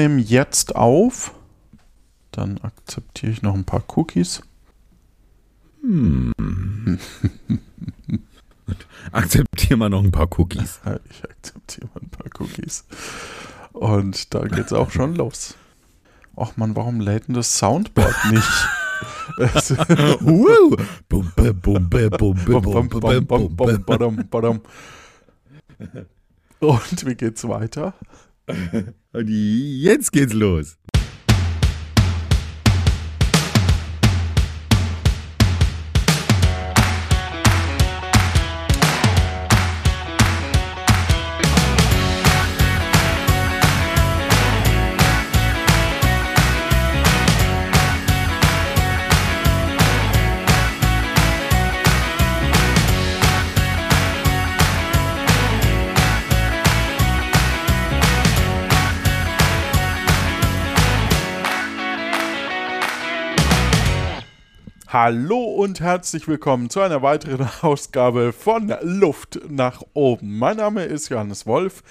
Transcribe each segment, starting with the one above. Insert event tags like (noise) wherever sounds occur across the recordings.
nehme jetzt auf. Dann akzeptiere ich noch ein paar Cookies. Hm. (laughs) Akzeptiere mal noch ein paar Cookies. Ich akzeptiere mal ein paar Cookies. Und da geht es auch schon los. Ach man, warum lädt denn das Soundboard nicht? Und wie geht's weiter? (laughs) Und jetzt geht's los. Hallo und herzlich willkommen zu einer weiteren (laughs) Ausgabe von Luft nach oben. Mein Name ist Johannes Wolf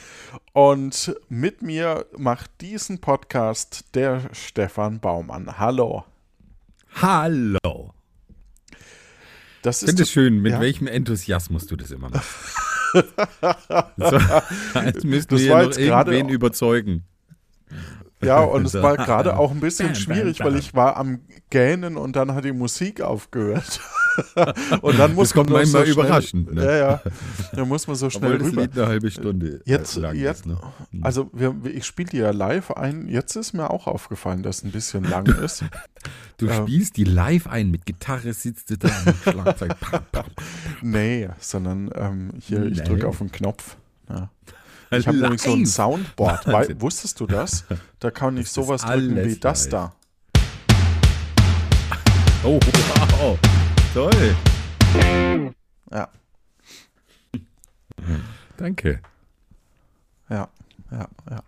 und mit mir macht diesen Podcast der Stefan Baumann. Hallo. Hallo. Das ich finde es schön, mit ja? welchem Enthusiasmus du das immer machst. (laughs) so, (laughs) als müssten wir noch irgendwen überzeugen. Ja, (laughs) und es war gerade auch ein bisschen schwierig, weil ich war am Gähnen und dann hat die Musik aufgehört. (laughs) und dann muss das kommt man manchmal so überraschend. Ne? Ja, ja. Da muss man so schnell Obwohl rüber. Das Lied eine halbe Stunde jetzt, lang jetzt, ist, ne? Also wir, ich spiele die ja live ein. Jetzt ist mir auch aufgefallen, dass es ein bisschen lang (laughs) ist. Du ähm, spielst die live ein, mit Gitarre sitzt du da mit Schlagzeug. nee, sondern ähm, hier, ich drücke auf den Knopf. Ja. Ich habe nämlich so ein Soundboard. Weil, wusstest du das? Da kann ich sowas drücken wie das live. da. Oh, wow. Toll. Ja. Danke. Ja, ja, ja.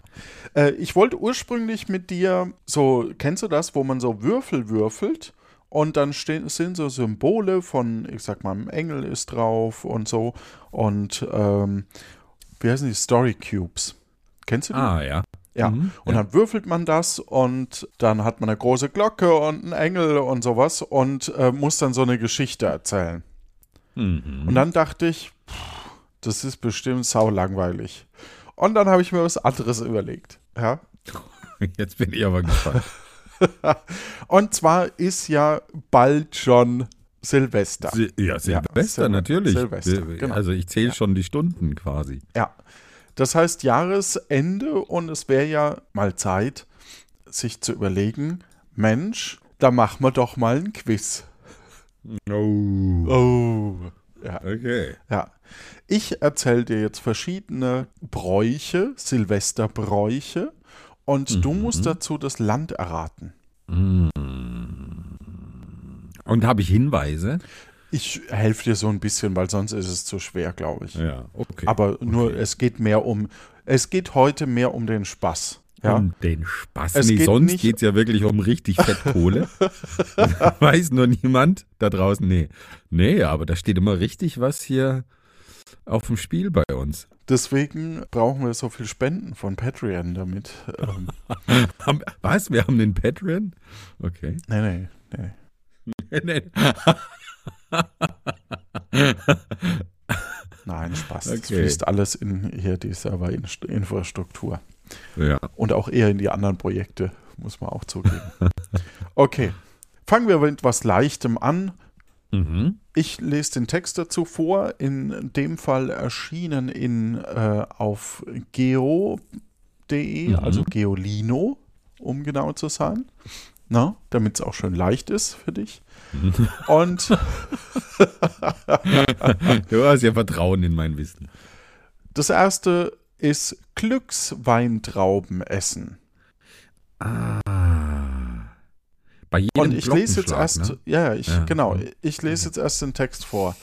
Äh, ich wollte ursprünglich mit dir so, kennst du das, wo man so Würfel würfelt und dann stehen, sind so Symbole von, ich sag mal, ein Engel ist drauf und so und ähm, wie heißen die, Story Cubes. Kennst du die? Ah, ja. Ja, mhm, und ja. dann würfelt man das und dann hat man eine große Glocke und einen Engel und sowas und äh, muss dann so eine Geschichte erzählen. Mhm. Und dann dachte ich, pff, das ist bestimmt sau langweilig. Und dann habe ich mir was anderes überlegt. Ja. (laughs) Jetzt bin ich aber gespannt. (laughs) und zwar ist ja bald schon Silvester. Sil ja, Silvester, ja, natürlich. Silvester, genau. Also ich zähle ja. schon die Stunden quasi. Ja. Das heißt Jahresende und es wäre ja mal Zeit, sich zu überlegen, Mensch, da machen wir doch mal ein Quiz. Oh. Oh. Ja. Okay. Ja. Ich erzähle dir jetzt verschiedene Bräuche, Silvesterbräuche, und mhm. du musst dazu das Land erraten. Mhm. Und habe ich Hinweise? Ich helfe dir so ein bisschen, weil sonst ist es zu schwer, glaube ich. Ja, okay. Aber nur, okay. es geht mehr um, es geht heute mehr um den Spaß. Ja? Um den Spaß. Es nee, geht sonst geht es ja wirklich um richtig Fettkohle. (laughs) Weiß nur niemand da draußen. Nee. Nee, aber da steht immer richtig was hier auf dem Spiel bei uns. Deswegen brauchen wir so viel Spenden von Patreon damit. Ähm. (laughs) was? Wir haben den Patreon? Okay. Nee, nee, nee. (laughs) Nein, Spaß. Okay. Das fließt alles in hier die Serverinfrastruktur. Ja. Und auch eher in die anderen Projekte, muss man auch zugeben. (laughs) Okay. Fangen wir mit etwas Leichtem an. Mhm. Ich lese den Text dazu vor, in dem Fall erschienen in, äh, auf geo.de, mhm. also Geolino, um genau zu sein damit es auch schön leicht ist für dich. (laughs) Und du hast ja Vertrauen in mein Wissen. Das erste ist Glücksweintrauben essen. Ah. Bei jedem Und ich lese jetzt erst, ne? ja, ich, ja. genau, ich lese jetzt erst den Text vor.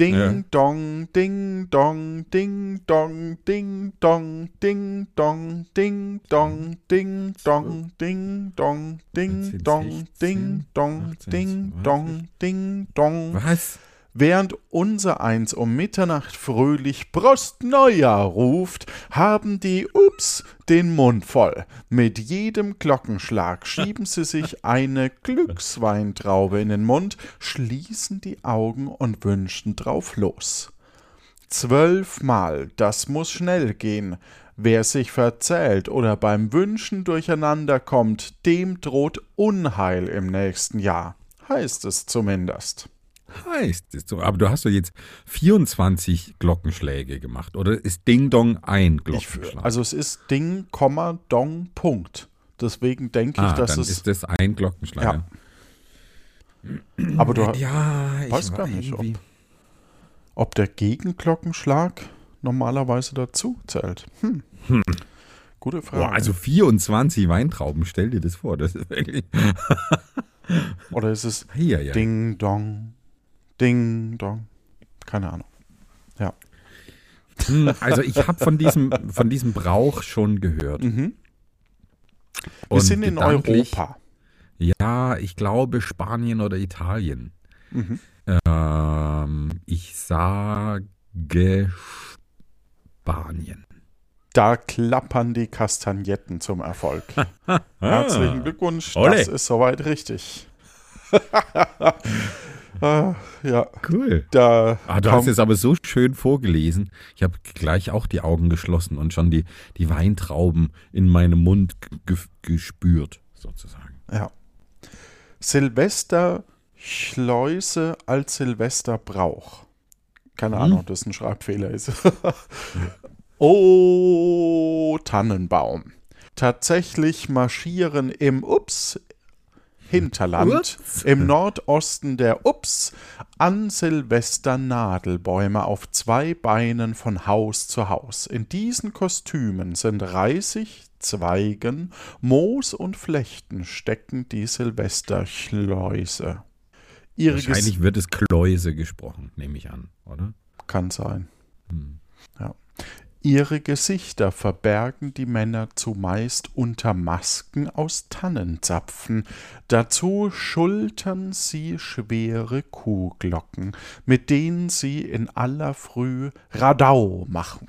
Ding ja. dong, ding dong, ding dong, ding dong, ding dong, ding dong, ding dong, ding dong, ding dong, ding dong, ding dong, ding dong. Was? Während unser Eins um Mitternacht fröhlich Prost ruft, haben die Ups den Mund voll. Mit jedem Glockenschlag schieben sie sich eine Glücksweintraube in den Mund, schließen die Augen und wünschen drauf los. Zwölfmal, das muss schnell gehen. Wer sich verzählt oder beim Wünschen durcheinander kommt, dem droht Unheil im nächsten Jahr, heißt es zumindest heißt es so. Aber du hast doch jetzt 24 Glockenschläge gemacht. Oder ist Ding Dong ein Glockenschlag? Ich, also es ist Ding, Komma, Dong, Punkt. Deswegen denke ah, ich, dass dann es. ist das ein Glockenschlag. Ja. Aber du ja, ich weiß gar nicht, ob, ob, der Gegenglockenschlag normalerweise dazu zählt. Hm. Hm. Gute Frage. Boah, also 24 Weintrauben, stell dir das vor. Das ist wirklich. Oder ist es ja, ja. Ding Dong, Ding, dong. Keine Ahnung. Ja. Hm, also ich habe von diesem, von diesem Brauch schon gehört. Mhm. Wir sind in Europa. Ja, ich glaube Spanien oder Italien. Mhm. Ähm, ich sage Spanien. Da klappern die Kastagnetten zum Erfolg. (laughs) Herzlichen Glückwunsch, Ole. das ist soweit richtig. (laughs) Ah, ja. Cool. Da ah, du hast es aber so schön vorgelesen. Ich habe gleich auch die Augen geschlossen und schon die, die Weintrauben in meinem Mund gespürt, sozusagen. Ja. Silvester Schleuse als Silvesterbrauch. Keine hm. Ahnung, ob das ein Schreibfehler ist. (laughs) oh, Tannenbaum. Tatsächlich marschieren im Ups Hinterland Ups. im Nordosten der Ups an Silvester Nadelbäume auf zwei Beinen von Haus zu Haus. In diesen Kostümen sind Reisig, Zweigen, Moos und Flechten stecken die Silvesterschleuse. Ihre Wahrscheinlich Ges wird es Kläuse gesprochen, nehme ich an, oder? Kann sein. Hm. Ja. Ihre Gesichter verbergen die Männer zumeist unter Masken aus Tannenzapfen, dazu schultern sie schwere Kuhglocken, mit denen sie in aller Früh Radau machen.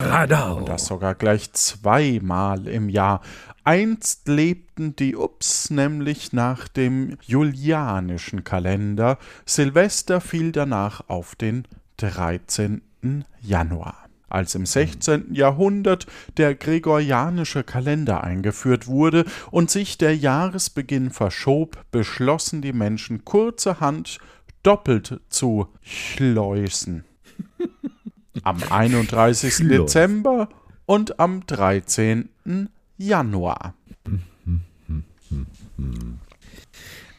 Radau. Und das sogar gleich zweimal im Jahr. Einst lebten die Ups nämlich nach dem julianischen Kalender, Silvester fiel danach auf den 13. Januar. Als im 16. Jahrhundert der gregorianische Kalender eingeführt wurde und sich der Jahresbeginn verschob, beschlossen die Menschen kurzerhand doppelt zu schleusen. (laughs) Am 31. Dezember und am 13. Januar.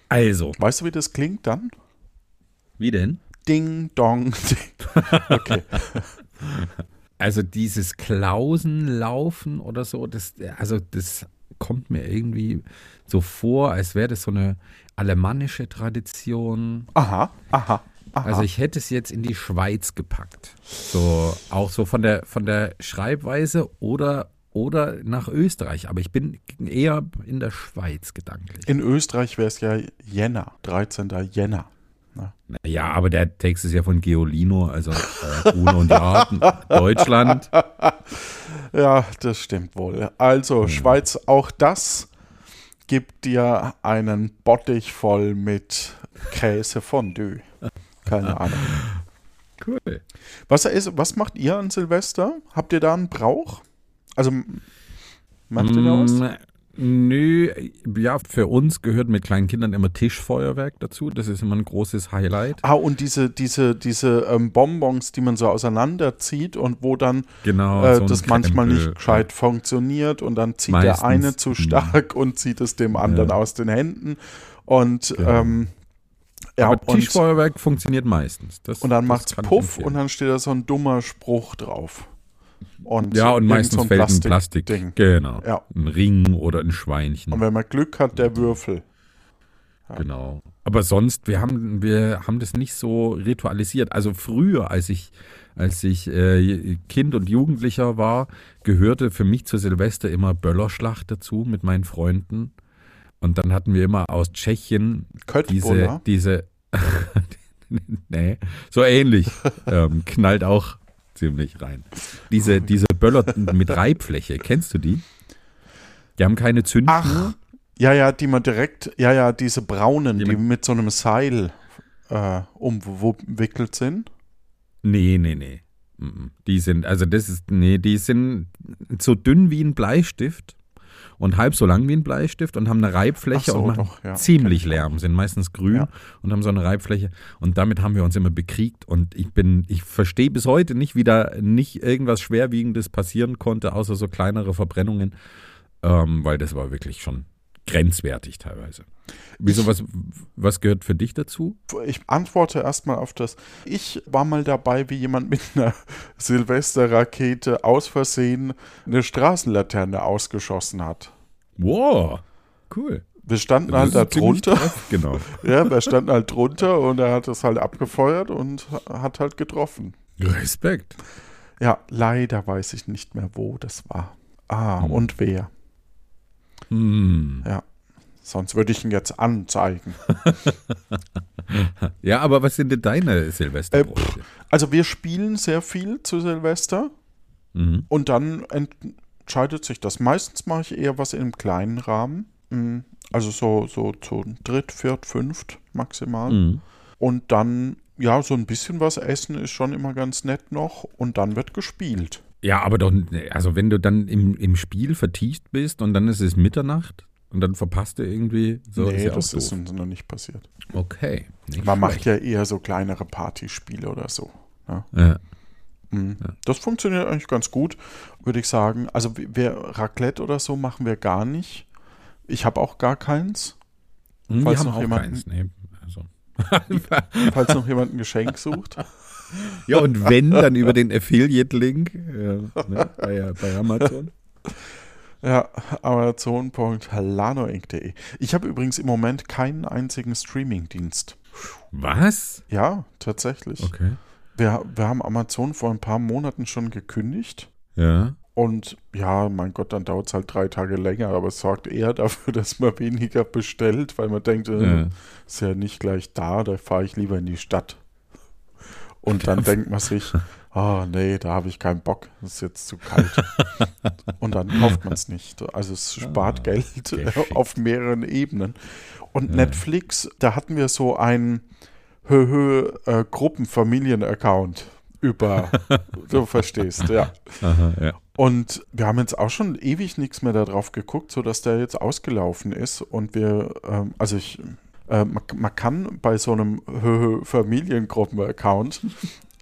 Also. Weißt du, wie das klingt dann? Wie denn? Ding, dong, ding. (laughs) Okay. Also dieses Klausenlaufen oder so, das, also das kommt mir irgendwie so vor, als wäre das so eine alemannische Tradition. Aha, aha. Aha. Also ich hätte es jetzt in die Schweiz gepackt. So, auch so von der, von der Schreibweise oder, oder nach Österreich. Aber ich bin eher in der Schweiz gedanklich. In Österreich wäre es ja Jänner, 13. Jänner. Ne? Ja, aber der Text ist ja von Geolino, also äh, Uno und Arten, Deutschland. (laughs) Ja, das stimmt wohl. Also, hm. Schweiz, auch das gibt dir einen Bottich voll mit Käsefondue. Keine Ahnung. Cool. Was, ist, was macht ihr an Silvester? Habt ihr da einen Brauch? Also, macht ihr da was? Nö, ja, für uns gehört mit kleinen Kindern immer Tischfeuerwerk dazu. Das ist immer ein großes Highlight. Ah, und diese, diese, diese ähm, Bonbons, die man so auseinanderzieht und wo dann genau, äh, so das Krempel, manchmal nicht gescheit ja. funktioniert und dann zieht Meistens, der eine zu stark mh. und zieht es dem anderen ja. aus den Händen. Und genau. ähm, ja, Aber Tischfeuerwerk funktioniert meistens. Das, und dann macht es Puff und dann steht da so ein dummer Spruch drauf. Und ja, und meistens fällt Plastik ein Plastik. Ding. Genau. Ja. Ein Ring oder ein Schweinchen. Und wenn man Glück hat, der Würfel. Ja. Genau. Aber sonst, wir haben, wir haben das nicht so ritualisiert. Also früher, als ich, als ich äh, Kind und Jugendlicher war, gehörte für mich zu Silvester immer Böllerschlacht dazu mit meinen Freunden. Und dann hatten wir immer aus Tschechien diese, diese (laughs) nee, so ähnlich. Ähm, knallt auch ziemlich rein. Diese, diese Böller mit Reibfläche, kennst du die? Die haben keine Zündschnur. Ach, ja, ja, die man direkt, ja, ja, diese braunen, die, die mit so einem Seil äh, umwickelt sind. Nee, nee, nee. Die sind, also das ist, nee, die sind so dünn wie ein Bleistift und halb so lang wie ein Bleistift und haben eine Reibfläche so, und machen doch, ja. ziemlich Lärm, sind meistens grün ja. und haben so eine Reibfläche und damit haben wir uns immer bekriegt und ich bin, ich verstehe bis heute nicht, wie da nicht irgendwas Schwerwiegendes passieren konnte, außer so kleinere Verbrennungen, ähm, weil das war wirklich schon grenzwertig teilweise. Wieso, was, was gehört für dich dazu? Ich antworte erstmal auf das. Ich war mal dabei, wie jemand mit einer (laughs) Silvesterrakete aus Versehen eine Straßenlaterne ausgeschossen hat. Wow, cool. Wir standen das halt da drunter. Treff, genau. (laughs) ja, wir standen halt drunter und er hat es halt abgefeuert und hat halt getroffen. Respekt. Ja, leider weiß ich nicht mehr, wo das war. Ah, hm. und wer. Hm. Ja. Sonst würde ich ihn jetzt anzeigen. (laughs) ja, aber was sind denn deine Silvesterbräuche? Äh, also wir spielen sehr viel zu Silvester mhm. und dann entscheidet sich das. Meistens mache ich eher was im kleinen Rahmen. Hm, also so, so zu dritt, viert, fünft maximal. Mhm. Und dann, ja, so ein bisschen was essen ist schon immer ganz nett noch und dann wird gespielt. Ja, aber doch, also wenn du dann im, im Spiel vertieft bist und dann ist es Mitternacht und dann verpasst du irgendwie so. Nee, ist ja das ist uns noch nicht passiert. Okay. Man schlecht. macht ja eher so kleinere Partyspiele oder so. Ne? Ja. Mhm. ja. Das funktioniert eigentlich ganz gut, würde ich sagen. Also wir Raclette oder so machen wir gar nicht. Ich habe auch gar keins. Hm, falls noch jemand, keins. Nee, also. (laughs) falls noch jemand ein Geschenk sucht. (laughs) Ja, und wenn, dann über den Affiliate-Link ja, ne, bei, bei Amazon. Ja, amazon.halanoinc.de. Ich habe übrigens im Moment keinen einzigen Streaming-Dienst. Was? Ja, tatsächlich. Okay. Wir, wir haben Amazon vor ein paar Monaten schon gekündigt. Ja. Und ja, mein Gott, dann dauert es halt drei Tage länger, aber es sorgt eher dafür, (laughs) dass man weniger bestellt, weil man denkt, äh, ja. ist ja nicht gleich da, da fahre ich lieber in die Stadt. Und dann denkt man sich, oh nee, da habe ich keinen Bock, es ist jetzt zu kalt. (laughs) und dann kauft man es nicht. Also es spart ah, Geld auf mehreren Ebenen. Und ja. Netflix, da hatten wir so einen Höhö äh, Gruppenfamilien-Account über, (laughs) du verstehst, ja. Aha, ja. Und wir haben jetzt auch schon ewig nichts mehr darauf geguckt, sodass der jetzt ausgelaufen ist. Und wir, ähm, also ich äh, man, man, kann bei so einem Familiengruppen-Account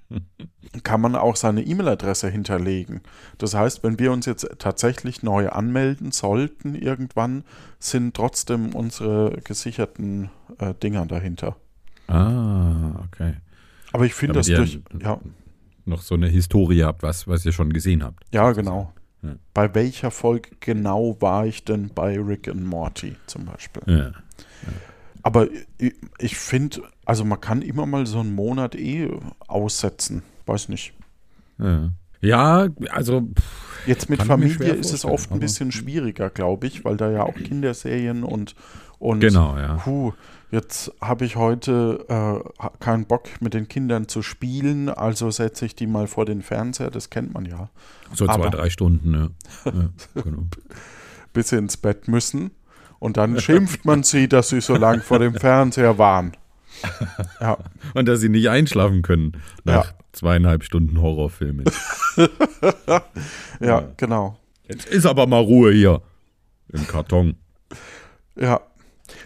(laughs) kann man auch seine E-Mail-Adresse hinterlegen. Das heißt, wenn wir uns jetzt tatsächlich neu anmelden sollten irgendwann, sind trotzdem unsere gesicherten äh, Dinger dahinter. Ah, okay. Aber ich finde das durch, ja. Noch so eine Historie habt, was, was ihr schon gesehen habt. Ja, genau. Ja. Bei welcher Folge genau war ich denn bei Rick and Morty zum Beispiel? Ja. ja. Aber ich, finde, also man kann immer mal so einen Monat eh aussetzen. Weiß nicht. Ja, ja also. Pff, Jetzt mit Familie ist es oft ein bisschen schwieriger, glaube ich, weil da ja auch Kinderserien und. und genau, ja. Puh, jetzt habe ich heute äh, keinen Bock mit den Kindern zu spielen, also setze ich die mal vor den Fernseher, das kennt man ja. So zwei, Aber, drei Stunden, ja. ja (laughs) genau. Bis sie ins Bett müssen. Und dann schimpft man sie, dass sie so lang vor dem Fernseher waren. Ja. Und dass sie nicht einschlafen können nach ja. zweieinhalb Stunden Horrorfilmen. (laughs) ja, ja, genau. Jetzt ist aber mal Ruhe hier im Karton. Ja.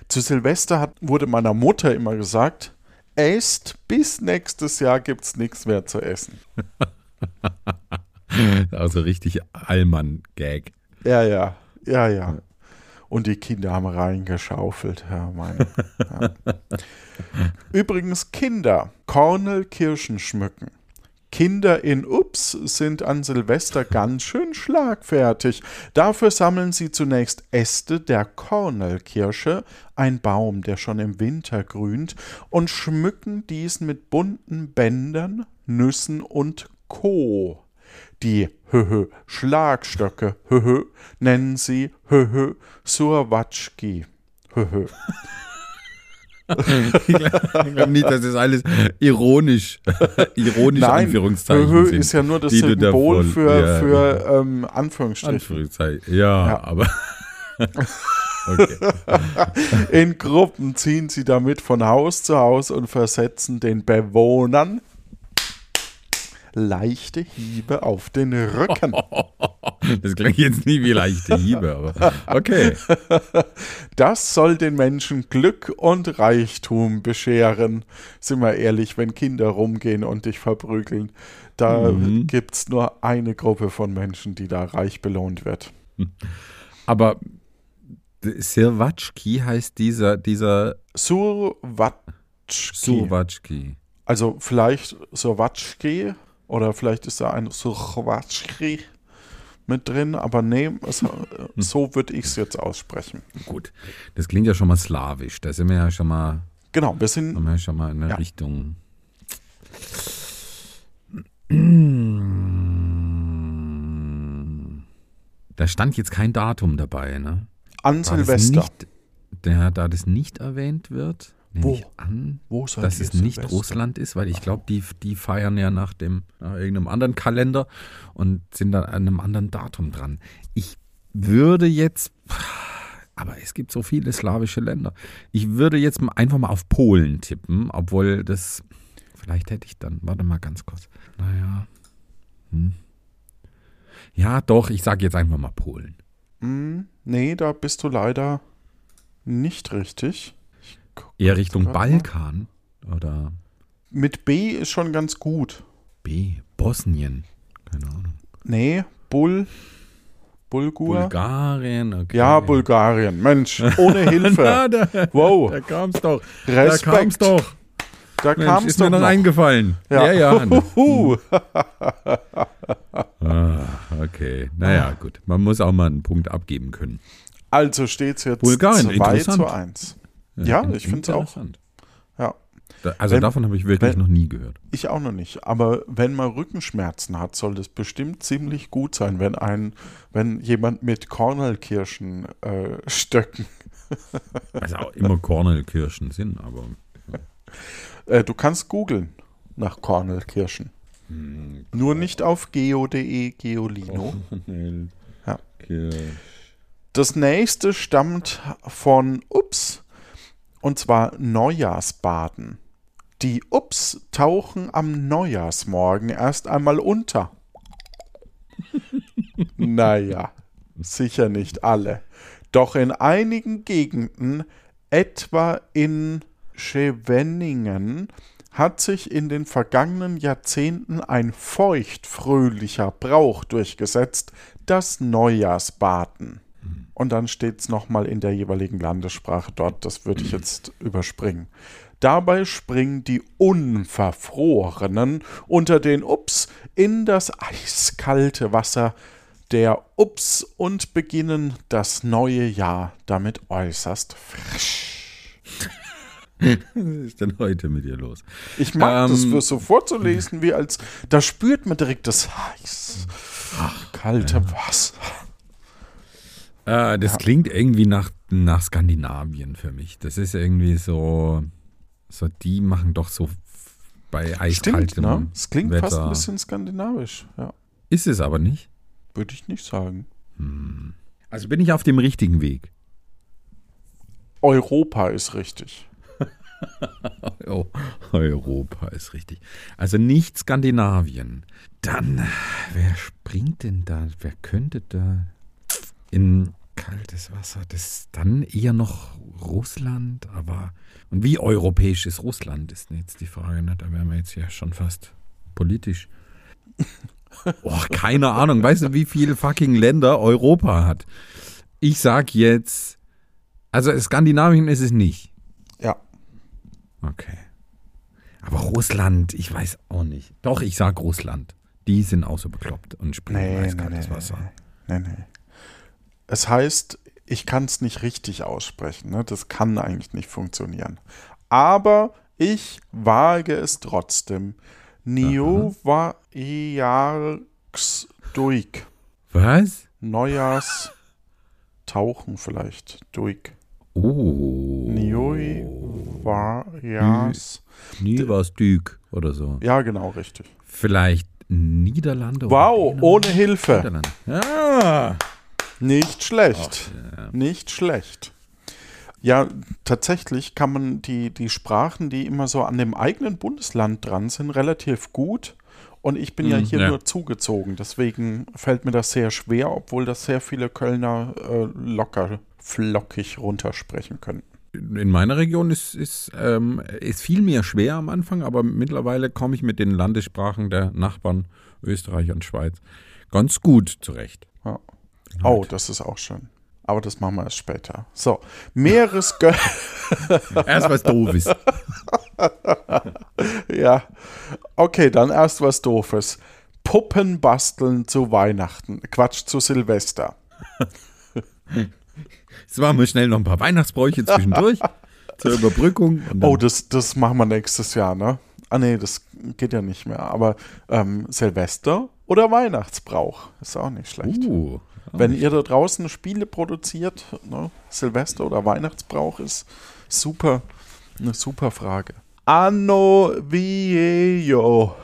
Zu Silvester hat, wurde meiner Mutter immer gesagt, esst bis nächstes Jahr gibt es nichts mehr zu essen. (laughs) also richtig Allmann-Gag. Ja, ja, ja, ja und die Kinder haben reingeschaufelt. Ja, meine, ja. Übrigens Kinder, Kornelkirschen schmücken. Kinder in Ups sind an Silvester ganz schön schlagfertig. Dafür sammeln sie zunächst Äste der Kornelkirsche, ein Baum, der schon im Winter grünt, und schmücken diesen mit bunten Bändern, Nüssen und Co. Die Höhö Schlagstöcke Höhö nennen sie Höhö Surwatschki. Höhö. (laughs) ich glaube nicht, das alles ironisch, (laughs) ironisch Nein, Anführungszeichen Höhö sind. ist ja nur das Symbol für, ja, für ähm, Anführungsstriche. Anführungszeichen. Ja, Ja. aber. (laughs) okay. In Gruppen ziehen sie damit von Haus zu Haus und versetzen den Bewohnern leichte Hiebe auf den Rücken. (laughs) Das klingt jetzt nie wie leichte Hiebe, aber okay. (laughs) Das soll den Menschen Glück und Reichtum bescheren. Sind wir ehrlich, wenn Kinder rumgehen und dich verprügeln, da Mhm. gibt's nur eine Gruppe von Menschen, die da reich belohnt wird. (laughs) Aber Sirwatschki heißt dieser, dieser Surwatschki. Surwatschki. Also vielleicht Surwatschki oder vielleicht ist da ein Surwatschki mit drin, aber nee, es, so würde ich es jetzt aussprechen. Gut, das klingt ja schon mal slawisch. Da sind wir ja schon mal, Genau, wir sind sind wir ja schon mal in eine Ja. Richtung. Da stand jetzt kein Datum dabei, ne? an das Silvester. Nicht, der, da das nicht erwähnt wird, nehme Wo? ich an, Wo seid dass es nicht Silvester? Russland ist, weil ich glaube, die, die feiern ja nach dem nach irgendeinem anderen Kalender und sind dann an einem anderen Datum dran. Ich würde jetzt, aber es gibt so viele slawische Länder. Ich würde jetzt einfach mal auf Polen tippen, obwohl das, vielleicht hätte ich dann, warte mal ganz kurz. Naja. Hm. Ja, doch, ich sage jetzt einfach mal Polen. Hm, nee, da bist du leider nicht richtig. Eher Richtung. Balkan oder Mit B ist schon ganz gut. B, Bosnien. Keine Ahnung. Nee, Bull, Bulgur. Bulgarien, okay. Ja, Bulgarien. Mensch, ohne (laughs) Hilfe. Na, da, Wow, da kam's doch. Respekt. Da kam's doch. Da Mensch, kam's ist doch mir noch noch. eingefallen. Ja. Ja, ja. (laughs) Huhu. ah, okay. Naja, gut. Man muss auch mal einen Punkt abgeben können. Also steht's jetzt Bulgarien, 2 interessant. zu 1. Ja, in- ich find's auch. interessant. Ja, Da, also Wenn- davon habe ich wirklich wenn- noch nie gehört. ich auch noch nicht. Aber wenn man Rückenschmerzen hat, soll das bestimmt ziemlich gut sein, wenn ein, wenn jemand mit Kornelkirschen äh, stöcken. (laughs) Also auch immer Kornelkirschen sind, aber (laughs) Äh, du kannst googeln nach Kornelkirschen. hm, Nur nicht auf geo.de, Geolino. Ja. Das nächste stammt von Ups und zwar Neujahrsbaden. Die Ups tauchen am Neujahrsmorgen erst einmal unter. (laughs) naja, sicher nicht alle. Doch in einigen Gegenden, etwa in Scheveningen, hat sich in den vergangenen Jahrzehnten ein feuchtfröhlicher Brauch durchgesetzt, das Neujahrsbaden. Und dann steht es nochmal in der jeweiligen Landessprache dort, das würde ich jetzt überspringen. Dabei springen die Unverfrorenen unter den Ups in das eiskalte Wasser der Ups und beginnen das neue Jahr damit äußerst frisch. (laughs) was ist denn heute mit dir los? Ich mag das Ähm, für so vorzulesen, wie als, da spürt man direkt das heiß, kalte Wasser. Äh, das klingt irgendwie nach, nach Skandinavien für mich. Das ist irgendwie so, so die machen doch so bei Stimmt, eiskaltem ne? Es klingt Wetter. fast ein bisschen skandinavisch, ja. Ist es aber nicht. Würde ich nicht sagen. Also bin ich auf dem richtigen Weg. Europa ist richtig. (laughs) Oh, Europa ist richtig. Also nicht Skandinavien. Dann, wer springt denn da? Wer könnte da in kaltes Wasser? Das ist dann eher noch Russland, aber und wie europäisch ist Russland, ist jetzt die Frage. Ne? Da wären wir jetzt ja schon fast politisch. (laughs) Oh, keine Ahnung. Weißt du, wie viele fucking Länder Europa hat? Ich sag jetzt, also Skandinavien ist es nicht. Ja. Okay. Aber Russland, ich weiß auch nicht. Doch, ich sag Russland. Die sind auch so bekloppt und springen Nee, in nee, eiskaltes nee, Wasser. Nee, nee. Es heißt, ich kann es nicht richtig aussprechen. Ne? Das kann eigentlich nicht funktionieren. Aber ich wage es trotzdem. Neujahrstuig. Was? Neujahrs Tauchen vielleicht. Duig. Oh. Es Düg oder so. Ja, genau, richtig. Vielleicht Niederlande. Wow, ohne Hilfe. Niederlande. Ja. Nicht schlecht. Ach, ja. Nicht schlecht. Ja, tatsächlich kann man die, die Sprachen, die immer so an dem eigenen Bundesland dran sind, relativ gut. Und ich bin ja mhm, hier ja. nur zugezogen. Deswegen fällt mir das sehr schwer, obwohl das sehr viele Kölner äh, locker, flockig runtersprechen können. In meiner Region ist, ist, ähm, ist viel mehr schwer am Anfang, aber mittlerweile komme ich mit den Landessprachen der Nachbarn Österreich und Schweiz ganz gut zurecht. Ja. Oh, das ist auch schön. Aber das machen wir erst später. So, Meeresgötter. (laughs) erst was Doofes. (laughs) ja. Okay, dann erst was Doofes. Puppen basteln zu Weihnachten. Quatsch, zu Silvester. (laughs) Jetzt machen wir schnell noch ein paar Weihnachtsbräuche zwischendurch. zur Überbrückung. Oh, das, das machen wir nächstes Jahr, ne? Ah, nee, das geht ja nicht mehr. Aber ähm, Silvester oder Weihnachtsbrauch ist auch nicht schlecht. Uh, wenn ihr da draußen Spiele produziert, ne, Silvester oder Weihnachtsbrauch ist super, eine super Frage. Anno Viejo.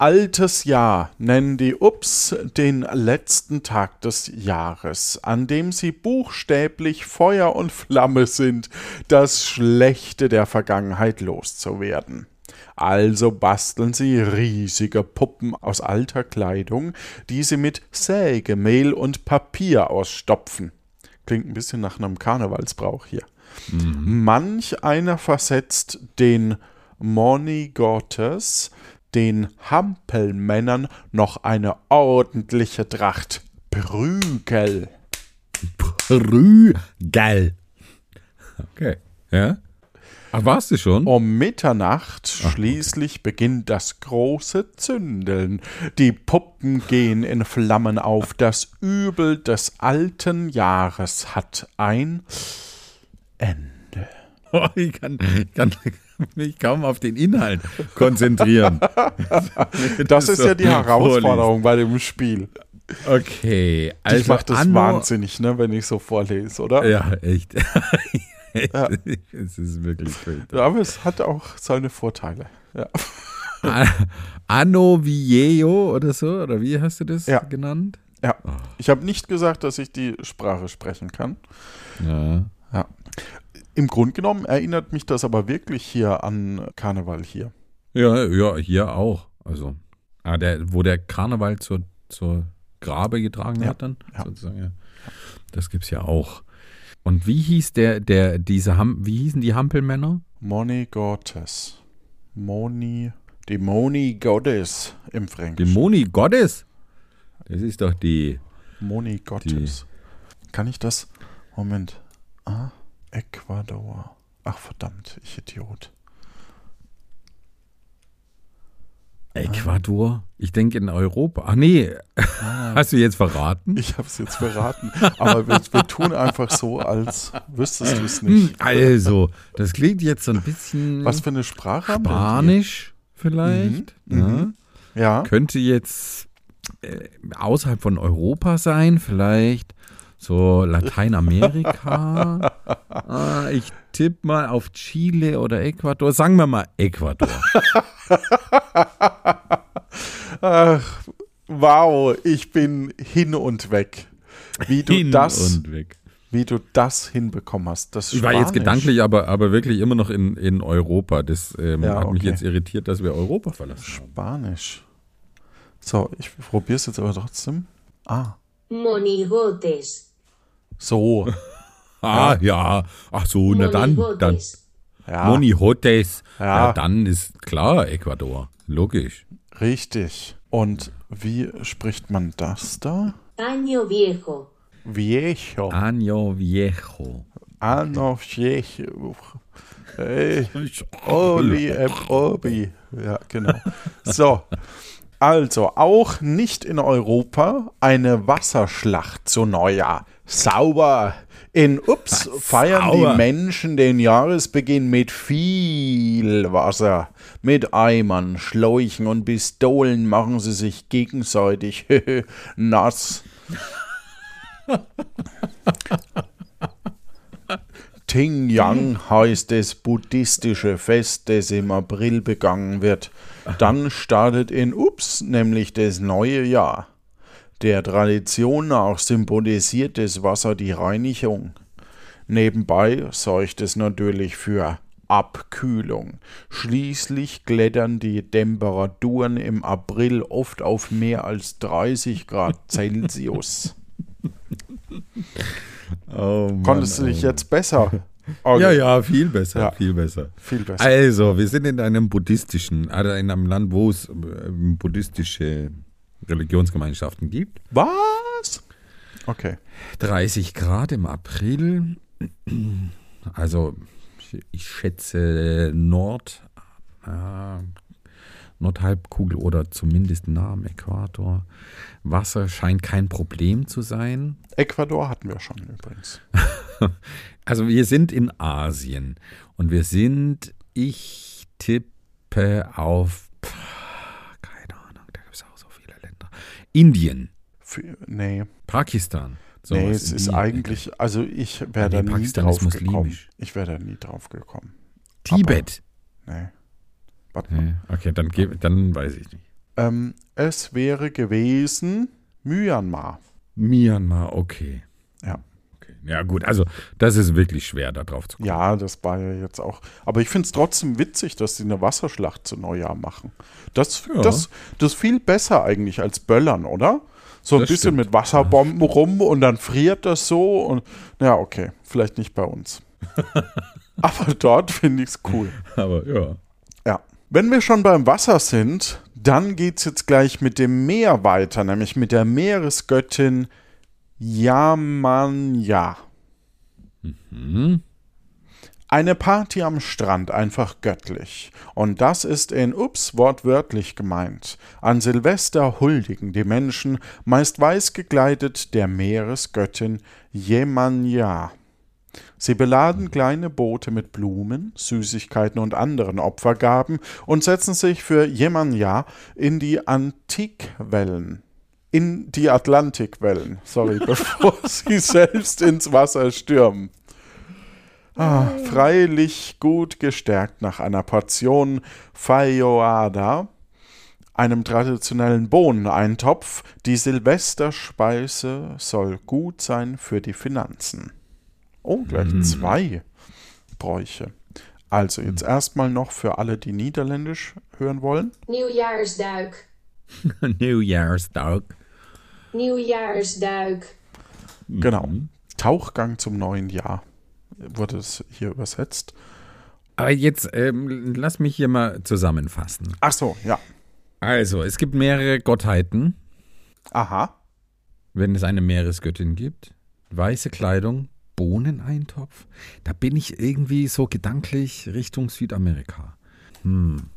Altes Jahr nennen die Ups den letzten Tag des Jahres, an dem sie buchstäblich Feuer und Flamme sind, das Schlechte der Vergangenheit loszuwerden. Also basteln sie riesige Puppen aus alter Kleidung, die sie mit Sägemehl und Papier ausstopfen. Klingt ein bisschen nach einem Karnevalsbrauch hier. Mhm. Manch einer versetzt den Monigotes, den Hampelmännern noch eine ordentliche Tracht Prügel. Prügel. Okay. Ja? Ach, warst du schon? Um Mitternacht Ach, schließlich okay. beginnt das große Zündeln. Die Puppen gehen in Flammen auf. Das Übel des alten Jahres hat ein Ende. (laughs) Oh, ich, kann, ich kann mich kaum auf den Inhalt konzentrieren. (laughs) das ist ja die Herausforderung bei dem Spiel. Okay, also ich mache das wahnsinnig, ne, wenn ich so vorlese, oder? Ja, echt. (laughs) (laughs) Ja. es ist wirklich fürchterlich. Ja, aber es hat auch seine Vorteile. Ja. (laughs) Anno Viejo oder so, oder wie hast du das ja. genannt? Ja. Oh. Ich habe nicht gesagt, dass ich die Sprache sprechen kann. Ja. ja. Im Grunde genommen erinnert mich das aber wirklich hier an Karneval hier. Ja, ja, hier auch. Also, ah, der, wo der Karneval zur, zur Grabe getragen ja. hat dann, sozusagen. Ja. Das gibt es ja auch. Und wie hieß der, der, diese Ham, wie hießen die Hampelmänner? Moni Gottes. Moni, die Moni Goddess im Fränkischen. Die Moni Goddess? Das ist doch die. Moni Gottes. Die. Kann ich das? Moment. Ah, Ecuador. Ach verdammt, ich Idiot. Ecuador? Ich denke in Europa. Ach nee, ah, (laughs) hast du jetzt verraten? Ich habe es jetzt verraten. Aber wir, wir, tun einfach so, als wüsstest du es nicht. Hm, also, das klingt jetzt so ein bisschen. Was für eine Sprache? Spanisch vielleicht. Mhm, ja. Mhm. ja. Könnte jetzt äh, außerhalb von Europa sein, vielleicht so Lateinamerika. (laughs) ah, ich tippe mal auf Chile oder Ecuador. Sagen wir mal Ecuador. (laughs) Ach, wow, ich bin hin und weg. Wie du hin das, wie du das hinbekommen hast. Das ich war jetzt gedanklich, aber, aber wirklich immer noch in, in Europa. Das ähm, ja, hat okay. mich jetzt irritiert, dass wir Europa verlassen haben. Spanisch. So, ich probiere es jetzt aber trotzdem. Ah. Monigotes. So. (laughs) ah, ja. Ach so, na dann. dann. Ja. Monihotes. Ja. ja, dann ist klar Ecuador. Logisch. Richtig. Und wie spricht man das da? Año viejo. Viejo. Año viejo. Año viejo. Hey, Oli Obi. Ja, genau. So. Also, auch nicht in Europa eine Wasserschlacht zu Neujahr. Sauber. In Ups feiern Sauber. die Menschen den Jahresbeginn mit viel Wasser. Mit Eimern, Schläuchen und Pistolen machen sie sich gegenseitig (laughs) nass. (laughs) Ting Yang heißt das buddhistische Fest, das im April begangen wird. Dann startet in Ups nämlich das neue Jahr. Der Tradition nach symbolisiert das Wasser die Reinigung. Nebenbei sorgt es natürlich für Abkühlung. Schließlich klettern die Temperaturen im April oft auf mehr als 30 Grad Celsius. (laughs) Oh Mann, Konntest du dich oh. jetzt besser? Okay. Ja, ja, viel besser, ja. viel besser. Viel besser. Also, wir sind in einem buddhistischen, also in einem Land, wo es ähm, buddhistische Religionsgemeinschaften gibt. Was? Okay. 30 Grad im April. Also, ich schätze Nord, äh, Nordhalbkugel oder zumindest nah am Äquator. Wasser scheint kein Problem zu sein. Ecuador hatten wir schon übrigens. (laughs) also wir sind in Asien und wir sind, ich tippe auf, keine Ahnung, da gibt es auch so viele Länder. Indien. Für, nee. Pakistan. So nee, es ist eigentlich, also ich wäre da nie drauf gekommen. Ich wäre da nie drauf gekommen. Tibet. Aber, nee. nee. Okay, dann, dann weiß ich nicht. Ähm, es wäre gewesen Myanmar. Myanmar, okay. Ja. Gut, also das ist wirklich schwer, da drauf zu kommen. Ja, das war ja jetzt auch. Aber ich finde es trotzdem witzig, dass sie eine Wasserschlacht zu Neujahr machen. Das, ja. das, das ist viel besser eigentlich als Böllern, oder? So ein das bisschen stimmt. mit Wasserbomben rum und dann friert das so und ja, okay, vielleicht nicht bei uns. (laughs) Aber dort finde ich es cool. Aber ja. Ja. Wenn wir schon beim Wasser sind, dann geht es jetzt gleich mit dem Meer weiter, nämlich mit der Meeresgöttin Yamanya. Mhm. Eine Party am Strand, einfach göttlich. Und das ist in Ups wortwörtlich gemeint. An Silvester huldigen die Menschen, meist weiß gekleidet, der Meeresgöttin Jemanja. Sie beladen kleine Boote mit Blumen, Süßigkeiten und anderen Opfergaben und setzen sich für Jemanja in die Antikwellen. In die Atlantikwellen, sorry, (laughs) bevor sie selbst ins Wasser stürmen. Ah, freilich gut gestärkt nach einer Portion Fayoada, einem traditionellen Bohneneintopf, die Silvesterspeise soll gut sein für die Finanzen. Oh, gleich mm. zwei Bräuche. Also jetzt mm. erstmal noch für alle, die Niederländisch hören wollen. Nieuwjaarsduik. (laughs) Nieuwjaarsduik. Nieuwjaarsduik. Genau. Tauchgang zum neuen Jahr wurde es hier übersetzt. Aber jetzt ähm, lass mich hier mal zusammenfassen. Ach so, ja. Also, es gibt mehrere Gottheiten. Aha. Wenn es eine Meeresgöttin gibt. Weiße Kleidung, Bohneneintopf. Da bin ich irgendwie so gedanklich Richtung Südamerika. Hm.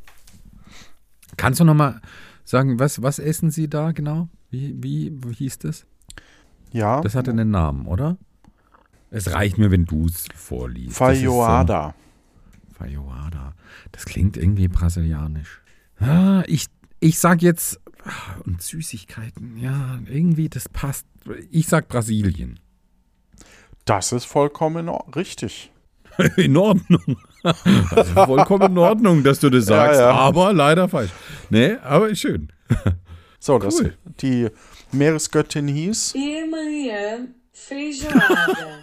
Kannst du nochmal sagen, was, was essen Sie da genau? Wie, wie, wie hieß das? Ja. Das hatte einen Namen, oder? Es reicht mir, wenn du es vorliest. Fayoada. So, Fayoada. Das klingt irgendwie brasilianisch. Ah, ich, ich sag jetzt. Ah, und Süßigkeiten, ja, irgendwie, das passt. Ich sag Brasilien. Das ist vollkommen richtig. (laughs) In Ordnung. Vollkommen in Ordnung, dass du das (laughs) sagst, ja, ja. aber leider falsch. Nee, aber schön. (laughs) So, cool. das, die Meeresgöttin hieß. Irmã Feijoada.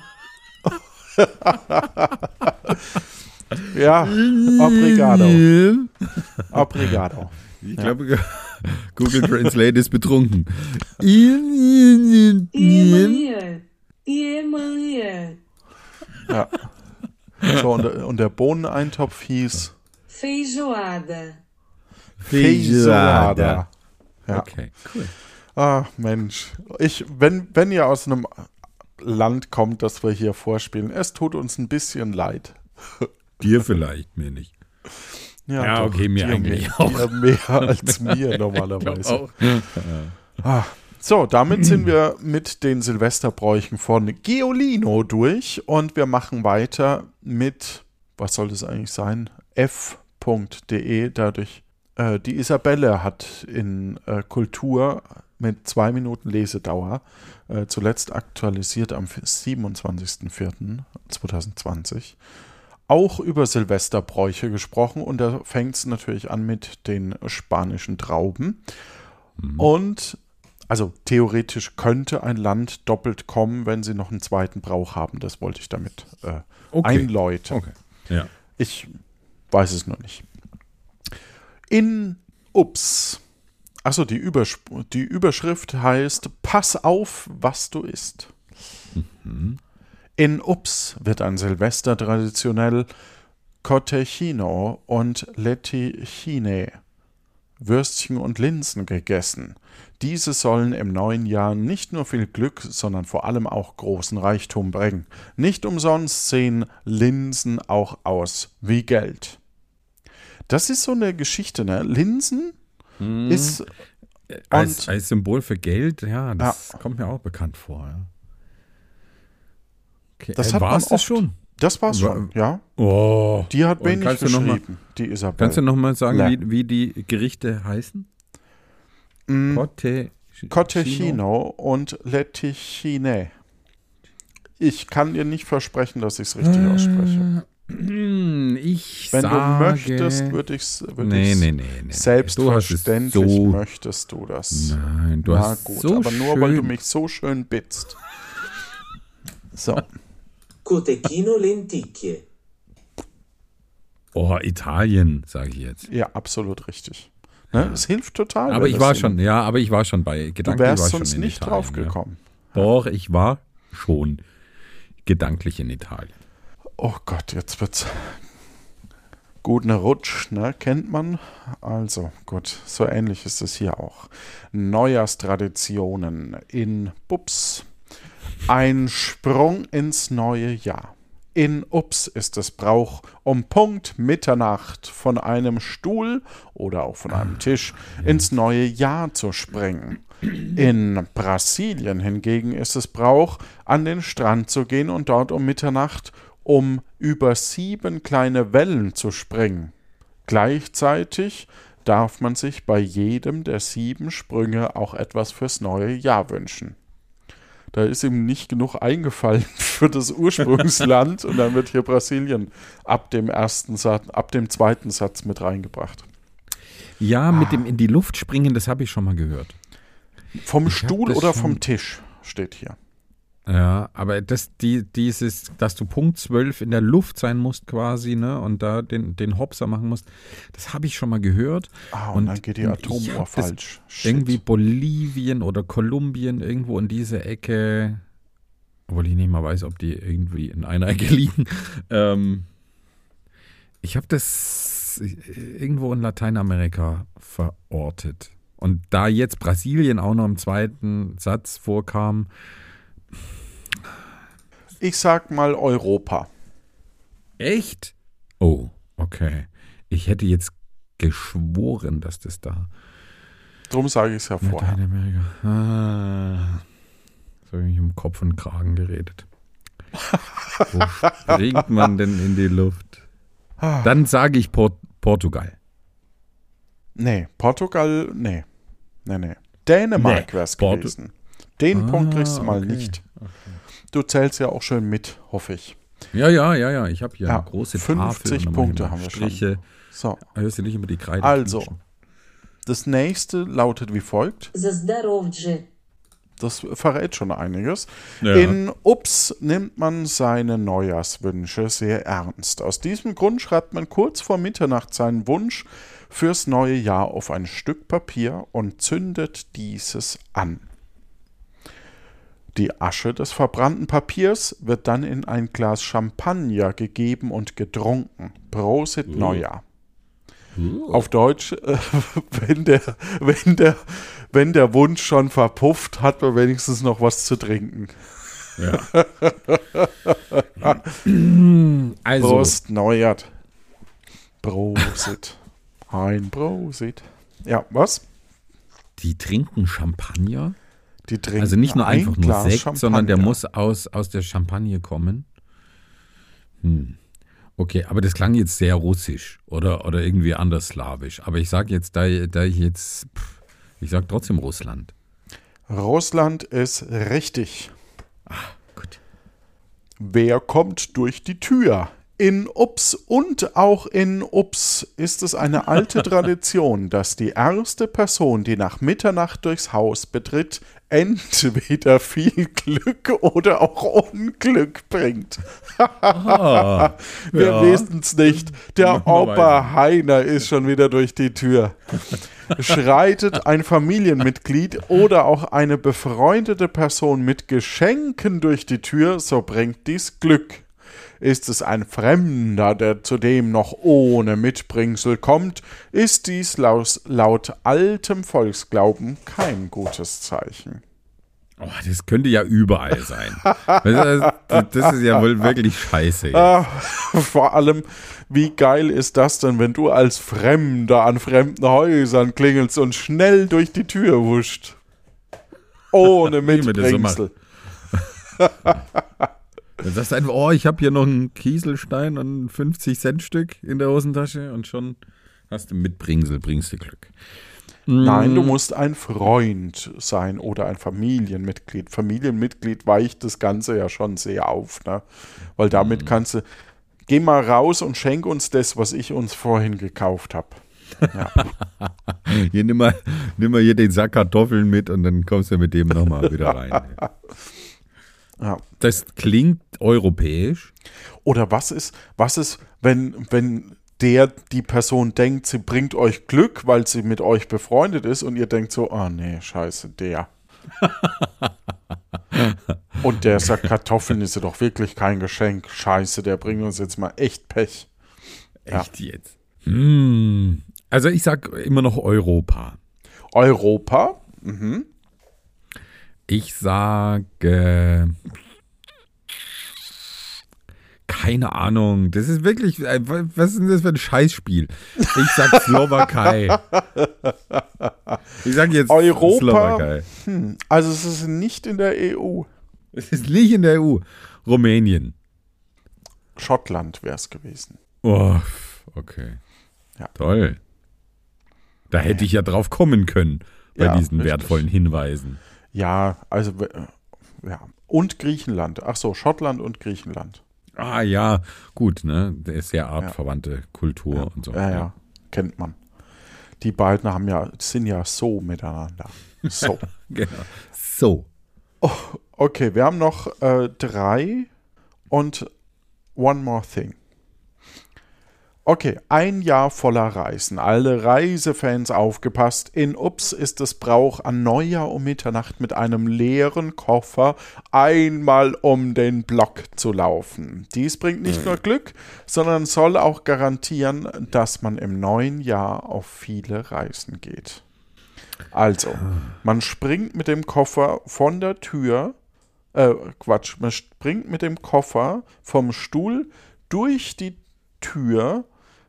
(laughs) ja, obrigado. Obrigado. Ich ja. glaube, (laughs) Google Translate ist betrunken. ja. So, und, und der Bohneneintopf hieß Feijoada. Feijoada. Ja. Okay, cool. Ah, Mensch. Ich, wenn, wenn ihr aus einem Land kommt, das wir hier vorspielen. Es tut uns ein bisschen leid. (laughs) Dir vielleicht, mir nicht. Ja, ja doch, okay, mir eigentlich mehr, auch. mehr (laughs) als mir normalerweise. (laughs) Ah, so, damit sind wir mit den Silvesterbräuchen von Geolino durch und wir machen weiter mit, was soll das eigentlich sein? f.de. Dadurch, äh, die Isabelle hat in äh, Kultur mit zwei Minuten Lesedauer, äh, zuletzt aktualisiert am 27.04.2020, auch über Silvesterbräuche gesprochen und da fängt es natürlich an mit den spanischen Trauben. Mhm. Und also theoretisch könnte ein Land doppelt kommen, wenn sie noch einen zweiten Brauch haben. Das wollte ich damit äh, okay. einläuten. Okay. Ja. Ich weiß es noch nicht. In Ups. Achso, die, Übersp die Überschrift heißt Pass auf, was du isst. Mhm. In Ups wird an Silvester traditionell Cotechino und Lettichine, Würstchen und Linsen gegessen. Diese sollen im neuen Jahr nicht nur viel Glück, sondern vor allem auch großen Reichtum bringen. Nicht umsonst sehen Linsen auch aus wie Geld. Das ist so eine Geschichte, ne? Linsen hm. ist als, als, Symbol für Geld, ja, das ja. kommt mir auch bekannt vor. Ja. Okay. Das äh, war es das schon. Das war's schon, ja. Oh. Die hat wenig geschrieben, mal, die Isabel. Kannst du nochmal sagen, wie, wie die Gerichte heißen? Mm. Cottechino und Leticine. Ich kann dir nicht versprechen, dass ich es richtig äh, ausspreche. Ich Wenn sage, du möchtest, würde ich es würd nee, nee, nee, nee, Selbstverständlich so, möchtest du das. Nein, du Na hast gut, so aber nur weil du mich so schön bittst. So. Cotechino Lenticchie. Oh, Italien, sage ich jetzt. Ja, absolut richtig. Ne? Es hilft total. Aber ich war schon, ja, aber ich war schon bei Gedanken. Du wärst sonst nicht Italien, drauf gekommen. Ja. Doch, ich war schon gedanklich in Italien. Oh Gott, jetzt wird's gut eine Rutsch, ne? Kennt man? Also, gut, so ähnlich ist es hier auch. Neujahrstraditionen in Bubs. Ein Sprung ins neue Jahr. In Ups ist es Brauch, um Punkt Mitternacht von einem Stuhl oder auch von einem Tisch ins neue Jahr zu springen. In Brasilien hingegen ist es Brauch, an den Strand zu gehen und dort um Mitternacht um über sieben kleine Wellen zu springen. Gleichzeitig darf man sich bei jedem der sieben Sprünge auch etwas fürs neue Jahr wünschen da ist ihm nicht genug eingefallen (laughs) für das Ursprungsland und dann wird hier Brasilien ab dem ersten Satz, ab dem zweiten Satz mit reingebracht. Ja, mit ah. dem in die Luft springen, das habe ich schon mal gehört. Vom ich Stuhl oder vom Tisch steht hier. Ja, aber das, die, dieses, dass du Punkt 12 in der Luft sein musst quasi, ne, und da den, den Hopser machen musst, das habe ich schon mal gehört. Ah, und, und dann geht die Atomuhr falsch. Irgendwie Bolivien oder Kolumbien, irgendwo in diese Ecke, obwohl ich nicht mal weiß, ob die irgendwie in einer Ecke (laughs) liegen. Ähm, ich habe das irgendwo in Lateinamerika verortet. Und da jetzt Brasilien auch noch im zweiten Satz vorkam, ich sag mal Europa. Echt? Oh, okay. Ich hätte jetzt geschworen, dass das da. Drum sage ich es ja vorher. Ah, so habe ich um Kopf und Kragen geredet. Wo (laughs) springt man denn in die Luft? Ah. Dann sage ich Port Portugal. Nee, Portugal, nee. Nee, nee. Dänemark nee. wäre es gewesen. Den ah, Punkt kriegst du mal okay. nicht. Okay. Du zählst ja auch schön mit, hoffe ich. Ja, ja, ja, ja. Ich habe hier ja, eine große 50 Tafel Punkte haben wir Striche. schon. So. Hörst du nicht über die Kreide Also, das nächste lautet wie folgt. Das verrät schon einiges. Ja. In Ups nimmt man seine Neujahrswünsche sehr ernst. Aus diesem Grund schreibt man kurz vor Mitternacht seinen Wunsch fürs neue Jahr auf ein Stück Papier und zündet dieses an. Die Asche des verbrannten Papiers wird dann in ein Glas Champagner gegeben und getrunken. Prosit uh. Neujahr. Uh. Auf Deutsch, äh, (laughs) wenn, der, wenn, der, wenn der Wunsch schon verpufft, hat man wenigstens noch was zu trinken. Ja. (laughs) also. Prost Neujahr. Prosit. Ein Prosit. Ja, was? Die trinken Champagner? Die trinken also nicht nur ein einfach nur Sekt, Champagner. sondern der muss aus, aus der Champagne kommen. Hm. Okay, aber das klang jetzt sehr russisch oder, oder irgendwie anders slawisch. Aber ich sage jetzt, da, da ich jetzt, pff, ich sage trotzdem Russland. Russland ist richtig. Ah, gut. Wer kommt durch die Tür? In Ups und auch in Ups ist es eine alte (laughs) Tradition, dass die erste Person, die nach Mitternacht durchs Haus betritt, entweder viel (laughs) Glück oder auch Unglück bringt. Ah, (laughs) Wir ja. wissen es nicht. Der Opa. Heiner ist schon wieder durch die Tür. Schreitet ein Familienmitglied oder auch eine befreundete Person mit Geschenken durch die Tür, so bringt dies Glück. Ist es ein Fremder, der zudem noch ohne Mitbringsel kommt, ist dies laut, laut altem Volksglauben kein gutes Zeichen. Oh, das könnte ja überall sein. Das ist ja wohl wirklich scheiße. Ah, vor allem, wie geil ist das denn, wenn du als Fremder an fremden Häusern klingelst und schnell durch die Tür huscht? Ohne Mitbringsel. (laughs) Dann sagst du einfach, oh, ich habe hier noch einen Kieselstein und ein 50-Cent-Stück in der Hosentasche und schon hast du Mitbringsel, bringst du Glück. Nein, du musst ein Freund sein oder ein Familienmitglied. Familienmitglied weicht das Ganze ja schon sehr auf, ne? Weil Mhm. damit kannst du, geh mal raus und schenk uns das, was ich uns vorhin gekauft habe. (laughs) Hier nimm mal, nimm mal hier den Sack Kartoffeln mit und dann kommst du mit dem nochmal wieder rein. (laughs) Ja. Das klingt europäisch. Oder was ist, was ist, wenn, wenn der, die Person denkt, sie bringt euch Glück, weil sie mit euch befreundet ist und ihr denkt so, oh nee, scheiße, der. (laughs) und der sagt, Kartoffeln ist ja doch wirklich kein Geschenk. Scheiße, der bringt uns jetzt mal echt Pech. Ja. Echt jetzt? Hm. Also ich sag immer noch Europa. Europa, mhm. Ich sage. Keine Ahnung. Das ist wirklich. äh, Was ist denn das für ein Scheißspiel? Ich sag (laughs) Slowakei. Ich sag jetzt Europa. Slowakei. Hm. Also es ist nicht in der EU. Es ist nicht in der EU. Rumänien. Schottland wäre es gewesen. Oh, okay. Ja. Toll. Da hätte ich ja drauf kommen können bei Ja, diesen richtig. wertvollen Hinweisen. Ja, also äh, ja. Und Griechenland. Ach so, Schottland und Griechenland. Ah ja, gut, ne? Der ist sehr artverwandte Kultur und so. Ja, ja, kennt man. Die beiden haben ja, sind ja so miteinander. So. (laughs) Genau. So. Okay, wir haben noch äh, drei und one more thing. Okay, ein Jahr voller Reisen. Alle Reisefans aufgepasst. In Ups ist es Brauch, an Neujahr um Mitternacht mit einem leeren Koffer einmal um den Block zu laufen. Dies bringt nicht nur Glück, sondern soll auch garantieren, dass man im neuen Jahr auf viele Reisen geht. Also, man springt mit dem Koffer von der Tür, äh, Quatsch, man springt mit dem Koffer vom Stuhl durch die Tür,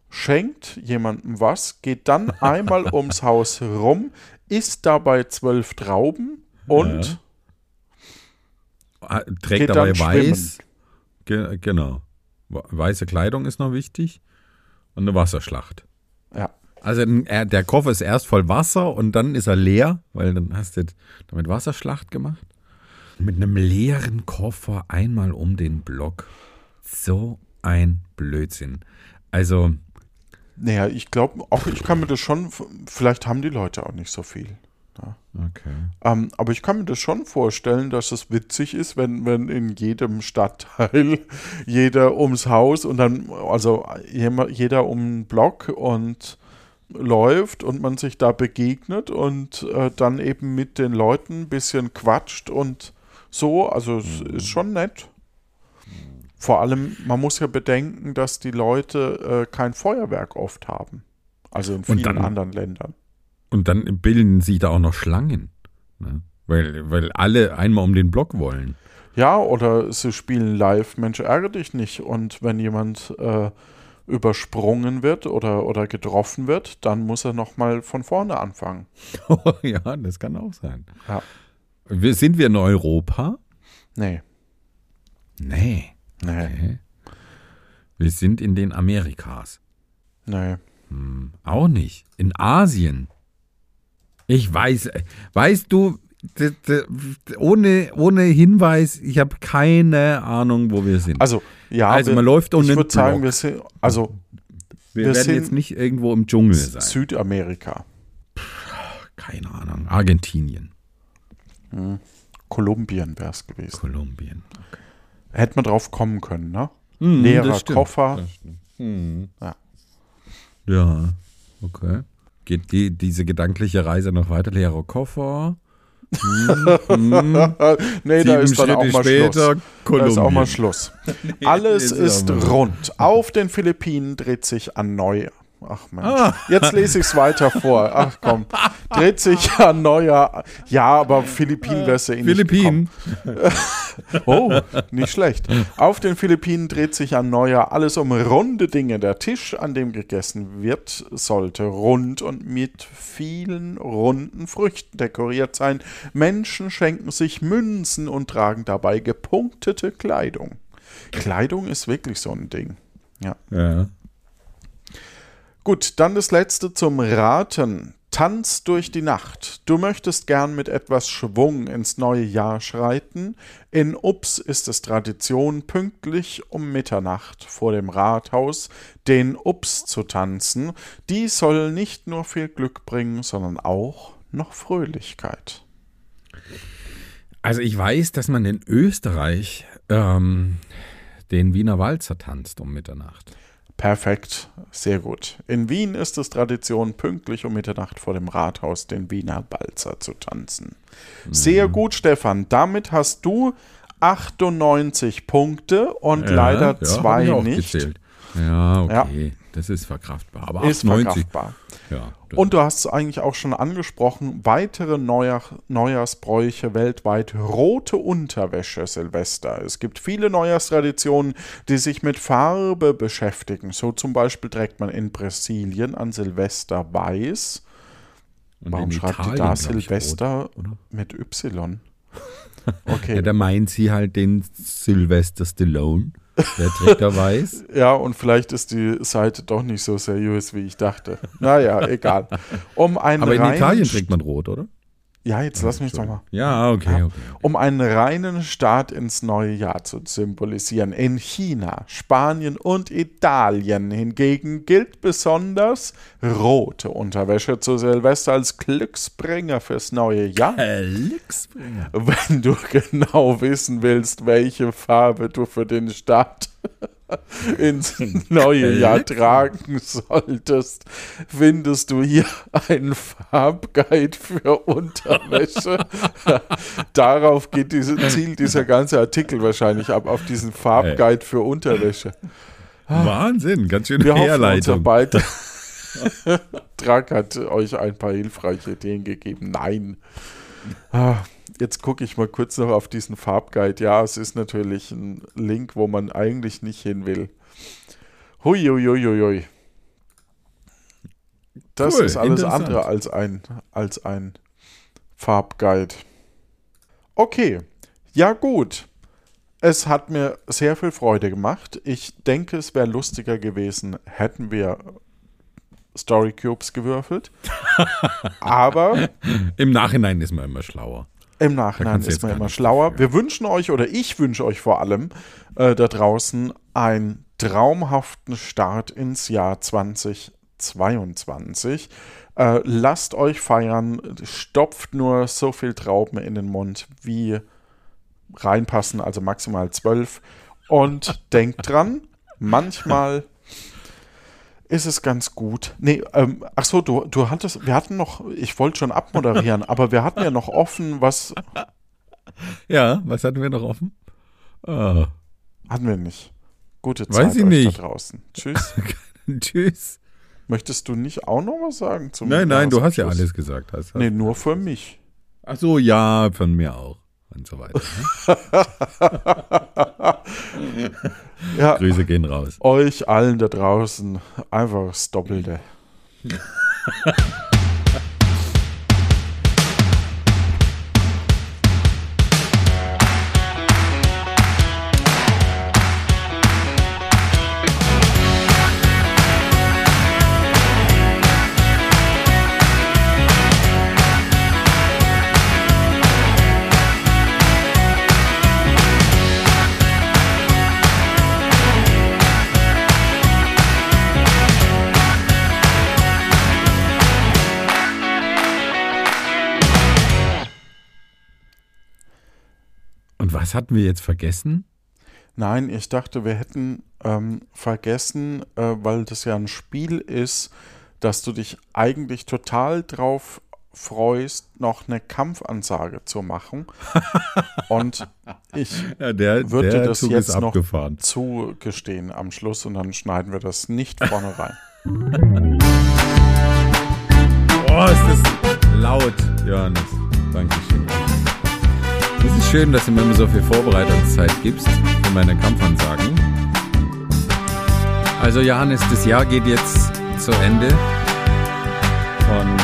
schenkt jemandem was, geht dann (laughs) einmal ums Haus rum, isst dabei zwölf Trauben und Ah, Trägt dabei weiß. Ge genau. Weiße Kleidung ist noch wichtig. Und eine Wasserschlacht. ja, Also er- der Koffer ist erst voll Wasser und dann ist er leer, weil dann hast du damit Wasserschlacht gemacht. Mit einem leeren Koffer einmal um den Block. So ein Blödsinn. Also, naja, ich glaube, auch ich kann mir das schon, vielleicht haben die Leute auch nicht so viel. okay. Ähm, aber ich kann mir das schon vorstellen, dass es witzig ist, wenn, wenn in jedem Stadtteil (laughs) jeder ums Haus und dann, also jeder um den Block und läuft und man sich da begegnet und äh, dann eben mit den Leuten ein bisschen quatscht und so. Also es ist schon nett. Vor allem, man muss ja bedenken, dass die Leute äh, kein Feuerwerk oft haben. Also in vielen dann- anderen Ländern. Und dann bilden sich da auch noch Schlangen. Ne? Weil, weil alle einmal um den Block wollen. Ja, oder sie spielen live Mensch, ärgere dich nicht. Und wenn jemand äh, übersprungen wird oder, oder getroffen wird, dann muss er nochmal von vorne anfangen. (laughs) ja, das kann auch sein. Ja. Sind wir in Europa? Nee, Nee. Nee, Okay. Wir sind in den Amerikas. nee. Hm, auch nicht. In Asien. Ich weiß, weißt du, ohne, ohne Hinweis, ich habe keine Ahnung, wo wir sind. Also, ja, Also, wir, man läuft um ich würde sagen, wir sind, also wir, wir werden sind jetzt nicht irgendwo im Dschungel sein. Südamerika, Keine Ahnung. Argentinien, Kolumbien wäre es gewesen. Kolumbien. Hätte man drauf kommen können, ne? Hm, Leerer das stimmt. Koffer. Das stimmt. Hm. Ja. Ja, okay. Geht die, diese gedankliche Reise noch weiter? Leerer Koffer. Hm, hm. (laughs) nee, da Sieben ist dann auch mal später Schluss. Da ist auch mal. Schluss. (laughs) Alles ist ist rund. Auf den Philippinen dreht sich an neu. Ach Mensch. Ah. Jetzt lese ich es weiter vor. Ach komm. Dreht sich an neuer. Ja, aber Philippinen wäre es ja eh nicht Philippinen. gekommen. Oh, nicht schlecht. Auf den Philippinen dreht sich an neuer alles um runde Dinge. Der Tisch, an dem gegessen wird, sollte rund und mit vielen runden Früchten dekoriert sein. Menschen schenken sich Münzen und tragen dabei gepunktete Kleidung. Kleidung ist wirklich so ein Ding. Ja. Ja. Gut, dann das letzte zum Raten. Tanz durch die Nacht. Du möchtest gern mit etwas Schwung ins neue Jahr schreiten. In Ups ist es Tradition, pünktlich um Mitternacht vor dem Rathaus den Ups zu tanzen. Die soll nicht nur viel Glück bringen, sondern auch noch Fröhlichkeit. Also ich weiß, dass man in Österreich ähm, den Wiener Walzer tanzt um Mitternacht. Perfekt, sehr gut. In Wien ist es Tradition, pünktlich um Mitternacht vor dem Rathaus den Wiener Balzer zu tanzen. Sehr gut, Stefan. Damit hast du 98 Punkte und leider hab zwei nicht. Gezählt. Ja, okay. Das ist verkraftbar. Aber Ist 98. verkraftbar. Ja, Und du hast es eigentlich auch schon angesprochen, weitere Neujahr, Neujahrsbräuche weltweit, rote Unterwäsche Silvester. Es gibt viele Neujahrstraditionen, die sich mit Farbe beschäftigen. So zum Beispiel trägt man in Brasilien an Silvester weiß. Und Warum schreibt Italien, ihr da Silvester rot, mit Y? (laughs) Ja, Okay. da meint sie halt den Sylvester Stallone. Der da weiß. (laughs) Ja, und vielleicht ist die Seite doch nicht so seriös, wie ich dachte. Naja, egal. Um einen Aber in Italien trägt man rot, oder? Ja, jetzt lass mich doch mal. Ja, okay, Ja. okay. Um einen reinen Start ins neue Jahr zu symbolisieren. In China, Spanien und Italien hingegen gilt besonders rote Unterwäsche zu Silvester als Glücksbringer fürs neue Jahr. Glücksbringer. Wenn du (laughs) genau wissen willst, welche Farbe du für den Start ins (laughs) neue Jahr tragen solltest, findest du hier einen Farbguide für Unterwäsche. (laughs) Darauf geht diese, zielt dieser ganze Artikel wahrscheinlich ab, auf diesen Farbguide für Unterwäsche. Wahnsinn, ganz schöne Wir hoffen, Herleitung. Beitrag (laughs) Trag hat euch ein paar hilfreiche Ideen gegeben. Nein. Jetzt gucke ich mal kurz noch auf diesen Farbguide. Ja, es ist natürlich ein Link, wo man eigentlich nicht hin will. Huiuiuiui. Das Cool, ist alles andere als ein, als ein Farbguide. Okay, ja gut. Es hat mir sehr viel Freude gemacht. Ich denke, es wäre lustiger gewesen, hätten wir Story Cubes gewürfelt. (laughs) Aber Im Nachhinein ist man immer schlauer. Im Nachhinein ist man immer schlauer. Wir wünschen euch oder ich wünsche euch vor allem äh, da draußen einen traumhaften Start ins Jahr 2022. Äh, lasst euch feiern, stopft nur so viel Trauben in den Mund, wie reinpassen, also maximal zwölf. Und denkt dran, (laughs) manchmal ist es ganz gut. Nee, ähm, ach so, du, du hattest, wir hatten noch, ich wollte schon abmoderieren, aber wir hatten ja noch offen, was (laughs) Ja, was hatten wir noch offen? Ah, hatten wir nicht. Gute Zeit Weiß ich nicht. da draußen. Tschüss. (laughs) tschüss. Möchtest du nicht auch noch was sagen zum Nein, nein, du hast ja alles gesagt. Hast, Nee, nur für mich. Ach so, ja, von mir auch. Und so weiter. Ne? (laughs) Ja, Grüße gehen raus. euch allen da draußen einfach das Doppelte. (laughs) Was hatten wir jetzt vergessen? Nein, ich dachte, wir hätten ähm, vergessen, äh, weil das ja ein Spiel ist, dass du dich eigentlich total drauf freust, noch eine Kampfansage zu machen. (laughs) Und ich Ja, der, würde der das Zug jetzt noch zugestehen am Schluss und dann schneiden wir das nicht vorne rein. (laughs) Oh, ist das laut, Johannes. Dankeschön. Schön, dass du mir immer so viel Vorbereitungszeit gibst für meine Kampfansagen. Also Johannes, das Jahr geht jetzt zu Ende und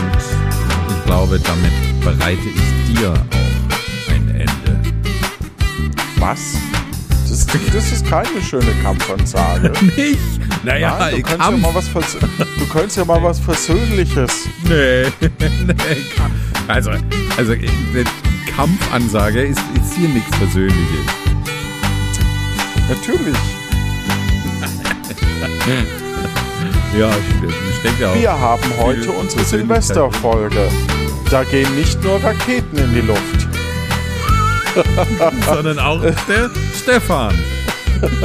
ich glaube, damit bereite ich dir auch ein Ende. Was? Das, das ist keine schöne Kampfansage. (laughs) Nicht? Naja, Nein, du, könntest ja Kampf. mal was Vers du könntest ja mal was Versöhnliches. (laughs) Nee, (laughs) nee. Also, also Kampfansage ist, ist hier nichts Persönliches. Natürlich. (laughs) Ja, stimmt. Ich denke auch. Wir haben heute unsere. Silvesterfolge. Da gehen nicht nur Raketen in die Luft. (laughs) sondern auch der Stefan. (laughs)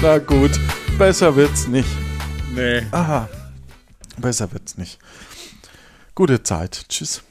Na gut, besser wird's nicht. Nee. Aha, besser wird's nicht. Gute Zeit. Tschüss.